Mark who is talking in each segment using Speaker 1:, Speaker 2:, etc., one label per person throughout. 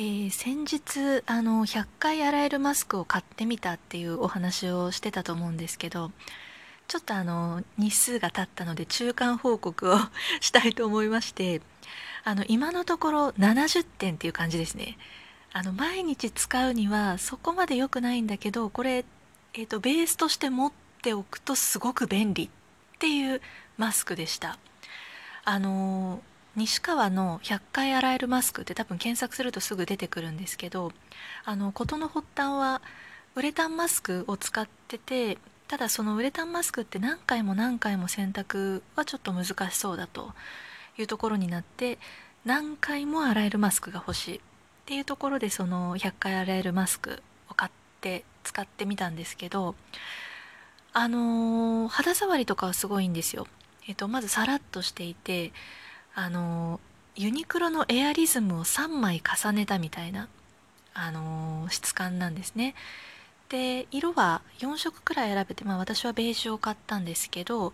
Speaker 1: えー、先日あの100回洗えるマスクを買ってみたっていうお話をしてたと思うんですけどちょっとあの日数が経ったので中間報告を したいと思いましてあの今のところ70点っていう感じですね。あの毎日使うにはそこまで良くないんだけどこれ、えーと、ベースとして持っておくとすごく便利っていうマスクでした。あの西川の100回洗えるマスクって多分検索するとすぐ出てくるんですけどあの事の発端はウレタンマスクを使っててただそのウレタンマスクって何回も何回も洗濯はちょっと難しそうだというところになって何回も洗えるマスクが欲しいっていうところでその100回洗えるマスクを買って使ってみたんですけどあのー、肌触りとかはすごいんですよ。えっと、まずさらっとしていてあのユニクロのエアリズムを3枚重ねたみたいな、あの質感なんですね。で色は4色くらい選べて、まあ、私はベージュを買ったんですけど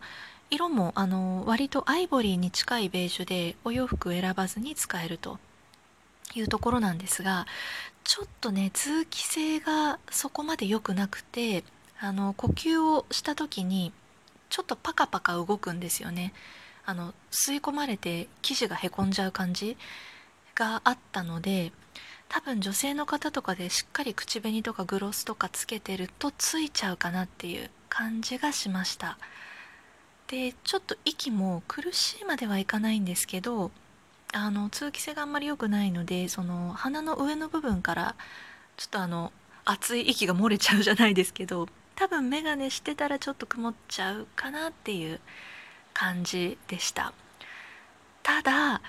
Speaker 1: 色もあの割とアイボリーに近いベージュでお洋服を選ばずに使えるというところなんですがちょっとね通気性がそこまで良くなくてあの呼吸をした時にちょっとパカパカ動くんですよね。あの吸い込まれて生地がへこんじゃう感じがあったので多分女性の方とかでしっかり口紅とかグロスとかつけてるとついちゃうかなっていう感じがしました。でちょっと息も苦しいまではいかないんですけどあの通気性があんまり良くないのでその鼻の上の部分からちょっとあの熱い息が漏れちゃうじゃないですけど多分眼鏡してたらちょっと曇っちゃうかなっていう感じでした。ただ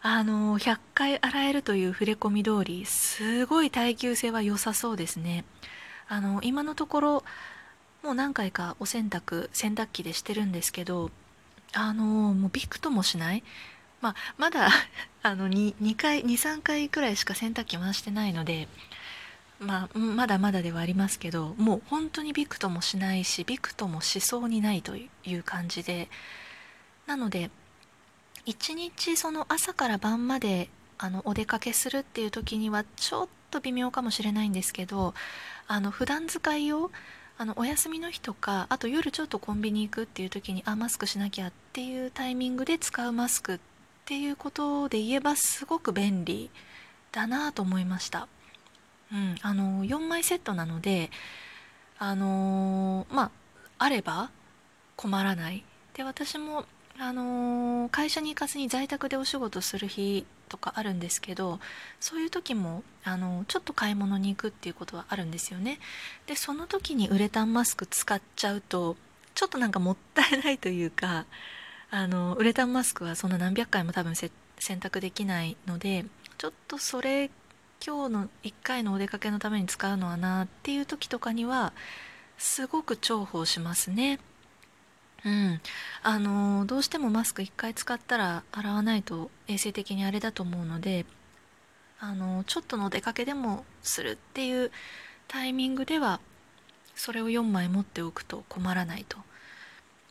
Speaker 1: あの100回洗えるという触れ込み通りすごい耐久性は良さそうですね。あの今のところもう何回かお洗濯洗濯機でしてるんですけどあのもうびくともしない。まあ、まだ あの 2, 2回23回くらいしか洗濯機回してないので、まあ、まだまだではありますけどもう本当にびくともしないしびくともしそうにないという感じでなので一日その朝から晩まであのお出かけするっていう時にはちょっと微妙かもしれないんですけどあの普段使いをあのお休みの日とかあと夜ちょっとコンビニ行くっていう時にあマスクしなきゃっていうタイミングで使うマスクっていうことで言えばすごく便利だなと思いました。うん、あの4枚セットなのであのまああれば困らないで私もあのー、会社に行かずに在宅でお仕事する日とかあるんですけどそういう時も、あのー、ちょっと買い物に行くっていうことはあるんですよねでその時にウレタンマスク使っちゃうとちょっとなんかもったいないというかあのウレタンマスクはそんな何百回も多分洗濯できないのでちょっとそれ今日の1回のお出かけのために使うのはなっていう時とかにはすごく重宝しますね。うん、あのどうしてもマスク1回使ったら洗わないと衛生的にあれだと思うのであのちょっとの出かけでもするっていうタイミングではそれを4枚持っておくと困らないと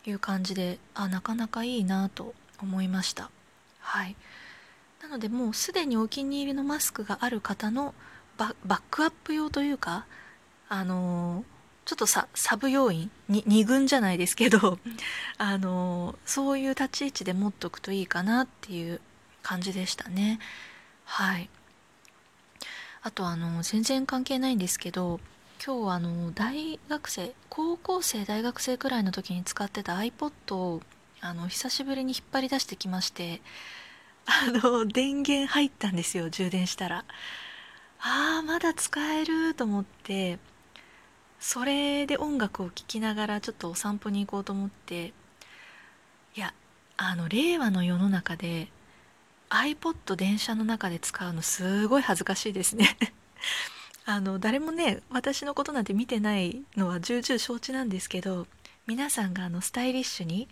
Speaker 1: いう感じであなかなかいいなと思いました。はい。なのでもうすでにお気に入りのマスクがある方のバックアップ用というかあのちょっとさサブ要員2軍じゃないですけど あのそういう立ち位置で持っとくといいかなっていう感じでしたね。はい。あとあの全然関係ないんですけど今日あの大学生高校生大学生くらいの時に使ってた iPod をあの久しぶりに引っ張り出してきまして あの電源入ったんですよ充電したら。ああまだ使えると思って。それで音楽を聴きながらちょっとお散歩に行こうと思っていやあの令和の世の中で iPod 電車の中で使うのすごい恥ずかしいですね。あの誰もね私のことなんて見てないのは重々承知なんですけど皆さんがあのスタイリッシュに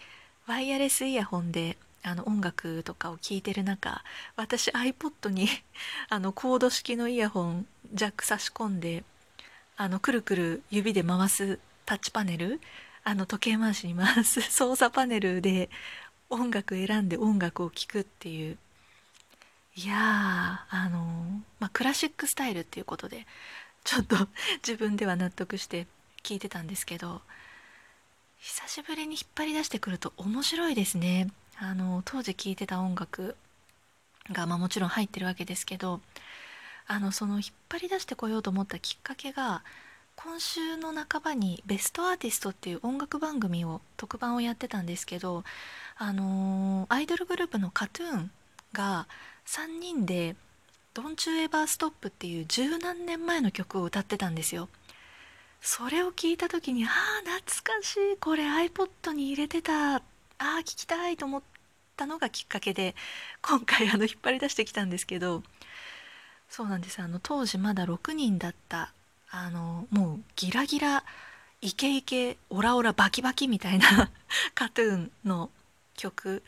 Speaker 1: ワイヤレスイヤホンであの音楽とかを聴いてる中私 iPod に あのコード式のイヤホンジャック差し込んであのくるくる指で回すタッチパネル？あの時計回しに回す 操作パネルで音楽選んで音楽を聴くっていう。いやあの、まあ、クラシックスタイルっていうことでちょっと 自分では納得して聞いてたんですけど久しぶりに引っ張り出してくると面白いですね。あの当時聴いてた音楽が、まあ、もちろん入ってるわけですけどあのその引っ張り出してこようと思ったきっかけが今週の半ばに「ベストアーティスト」っていう音楽番組を特番をやってたんですけどあのー、アイドルグループの KAT−TUN が3人で「Don't You Ever Stop」っていう十何年前の曲を歌ってたんですよ。それを聞いた時にああ懐かしいこれ iPod に入れてたああ聞きたいと思ったのがきっかけで今回あの引っ張り出してきたんですけどそうなんですあの当時まだ6人だったあのもうギラギライケイケオラオラバキバキみたいな カトゥーンの曲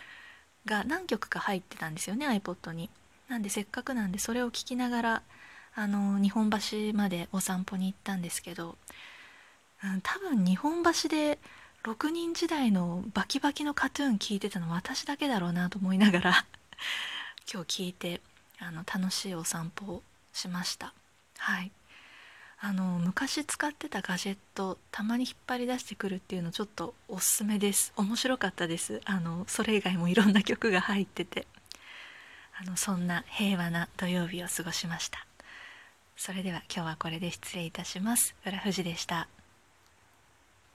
Speaker 1: が何曲か入ってたんですよね iPod に。なんでせっかくなんでそれを聴きながらあの日本橋までお散歩に行ったんですけど、うん、多分日本橋で6人時代のバキバキのカトゥーン聞いてたの私だけだろうなと思いながら 今日聞いてあの楽しいお散歩をしました。はい。あの昔使ってたガジェットたまに引っ張り出してくるっていうのちょっとおすすめです。面白かったです。あのそれ以外もいろんな曲が入ってて。あのそんな平和な土曜日を過ごしました。それでは今日はこれで失礼いたします。浦富士でした。